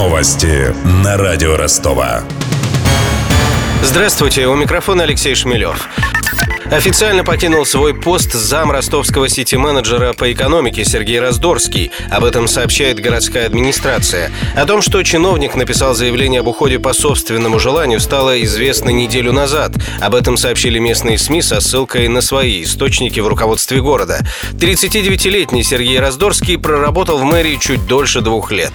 Новости на радио Ростова. Здравствуйте, у микрофона Алексей Шмелев. Официально покинул свой пост зам ростовского сити-менеджера по экономике Сергей Раздорский. Об этом сообщает городская администрация. О том, что чиновник написал заявление об уходе по собственному желанию, стало известно неделю назад. Об этом сообщили местные СМИ со ссылкой на свои источники в руководстве города. 39-летний Сергей Раздорский проработал в мэрии чуть дольше двух лет.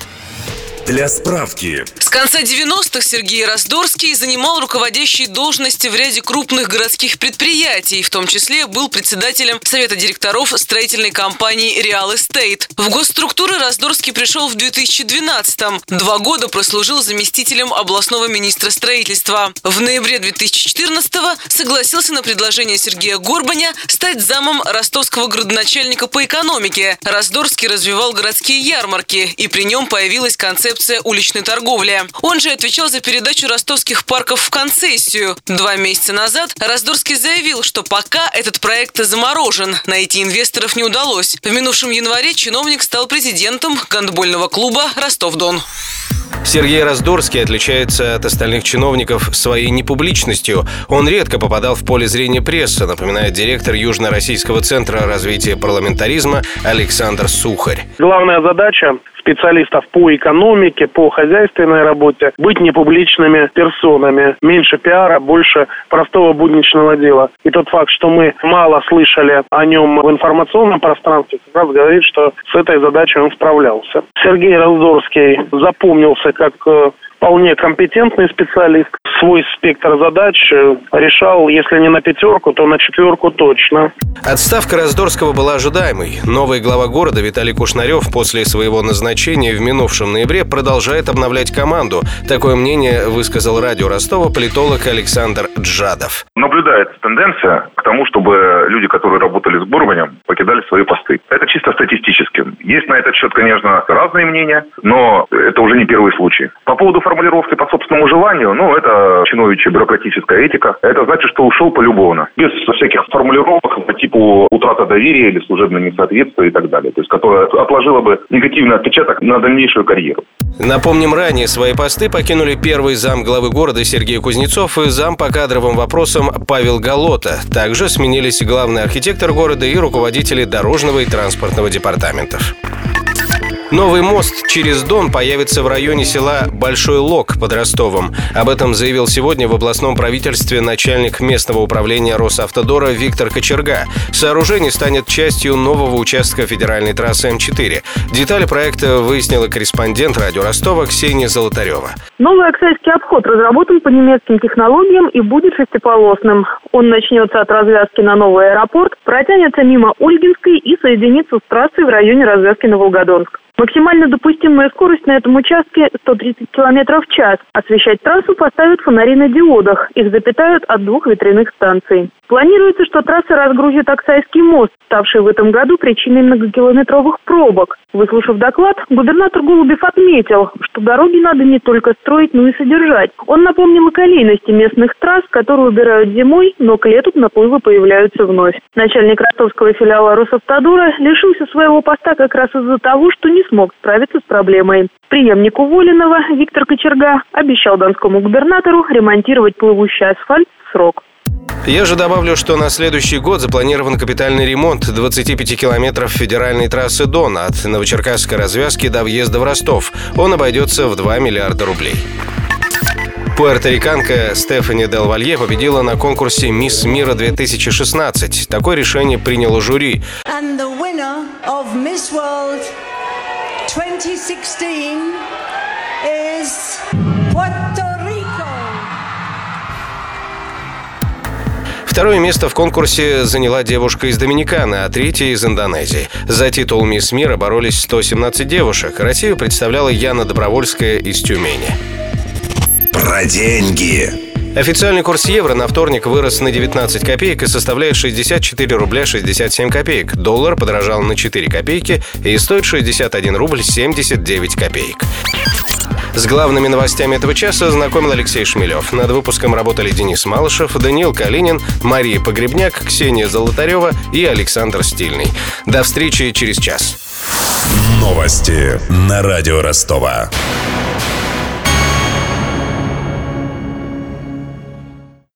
Для справки. С конца 90-х Сергей Раздорский занимал руководящие должности в ряде крупных городских предприятий, в том числе был председателем Совета директоров строительной компании «Реал Эстейт». В госструктуры Раздорский пришел в 2012-м. Два года прослужил заместителем областного министра строительства. В ноябре 2014-го согласился на предложение Сергея Горбаня стать замом ростовского градоначальника по экономике. Раздорский развивал городские ярмарки, и при нем появилась концепция концепция уличной торговли. Он же отвечал за передачу ростовских парков в концессию. Два месяца назад Раздорский заявил, что пока этот проект заморожен, найти инвесторов не удалось. В минувшем январе чиновник стал президентом гандбольного клуба «Ростов-Дон». Сергей Раздорский отличается от остальных чиновников своей непубличностью. Он редко попадал в поле зрения прессы, напоминает директор Южно-Российского центра развития парламентаризма Александр Сухарь. Главная задача специалистов по экономике, по хозяйственной работе, быть непубличными персонами. Меньше пиара, больше простого будничного дела. И тот факт, что мы мало слышали о нем в информационном пространстве, как раз говорит, что с этой задачей он справлялся. Сергей Раздорский запомнился как э, вполне компетентный специалист. Свой спектр задач э, решал, если не на пятерку, то на четверку точно. Отставка Раздорского была ожидаемой. Новый глава города Виталий Кушнарев после своего назначения в минувшем ноябре продолжает обновлять команду. Такое мнение высказал радио Ростова политолог Александр Джадов. Наблюдается тенденция к тому, чтобы люди, которые работали с Бурбанем, покидали свои посты. Это чисто статистически. Есть на этот счет, конечно, разные мнения, но это уже не первый случай. По поводу формулировки по собственному желанию, ну, это чиновичья бюрократическая этика. Это значит, что ушел полюбовно. Без всяких формулировок по типу утрата доверия или служебное несоответствие и так далее. То есть, которая отложила бы негативный отпечаток на дальнейшую карьеру. Напомним, ранее свои посты покинули первый зам главы города Сергей Кузнецов и зам по кадровым вопросам Павел Галота. Также сменились главный архитектор города и руководители дорожного и транспортного департаментов. Новый мост через Дон появится в районе села Большой Лог под Ростовом. Об этом заявил сегодня в областном правительстве начальник местного управления Росавтодора Виктор Кочерга. Сооружение станет частью нового участка федеральной трассы М4. Детали проекта выяснила корреспондент радио Ростова Ксения Золотарева. Новый Оксайский обход разработан по немецким технологиям и будет шестиполосным. Он начнется от развязки на новый аэропорт, протянется мимо Ольгинской и соединится с трассой в районе развязки на Волгодонск. Максимально допустимая скорость на этом участке 130 км в час. Освещать трассу поставят фонари на диодах. Их запитают от двух ветряных станций. Планируется, что трасса разгрузит Оксайский мост, ставший в этом году причиной многокилометровых пробок. Выслушав доклад, губернатор Голубев отметил, что дороги надо не только строить, но и содержать. Он напомнил о колейности местных трасс, которые убирают зимой, но к лету наплывы появляются вновь. Начальник ростовского филиала Росавтодора лишился своего поста как раз из-за того, что не смог справиться с проблемой. Преемник уволенного Виктор Кочерга обещал донскому губернатору ремонтировать плывущий асфальт в срок. Я же добавлю, что на следующий год запланирован капитальный ремонт 25 километров федеральной трассы Дон от Новочеркасской развязки до въезда в Ростов. Он обойдется в 2 миллиарда рублей. Пуэрториканка Стефани Дел Валье победила на конкурсе «Мисс Мира 2016». Такое решение приняло жюри. And the winner of Miss World 2016 is Puerto Второе место в конкурсе заняла девушка из Доминиканы, а третье из Индонезии. За титул «Мисс Мира» боролись 117 девушек. Россию представляла Яна Добровольская из Тюмени. Про деньги. Официальный курс евро на вторник вырос на 19 копеек и составляет 64 рубля 67 копеек. Доллар подорожал на 4 копейки и стоит 61 рубль 79 копеек. С главными новостями этого часа знакомил Алексей Шмелев. Над выпуском работали Денис Малышев, Даниил Калинин, Мария Погребняк, Ксения Золотарева и Александр Стильный. До встречи через час. Новости на радио Ростова.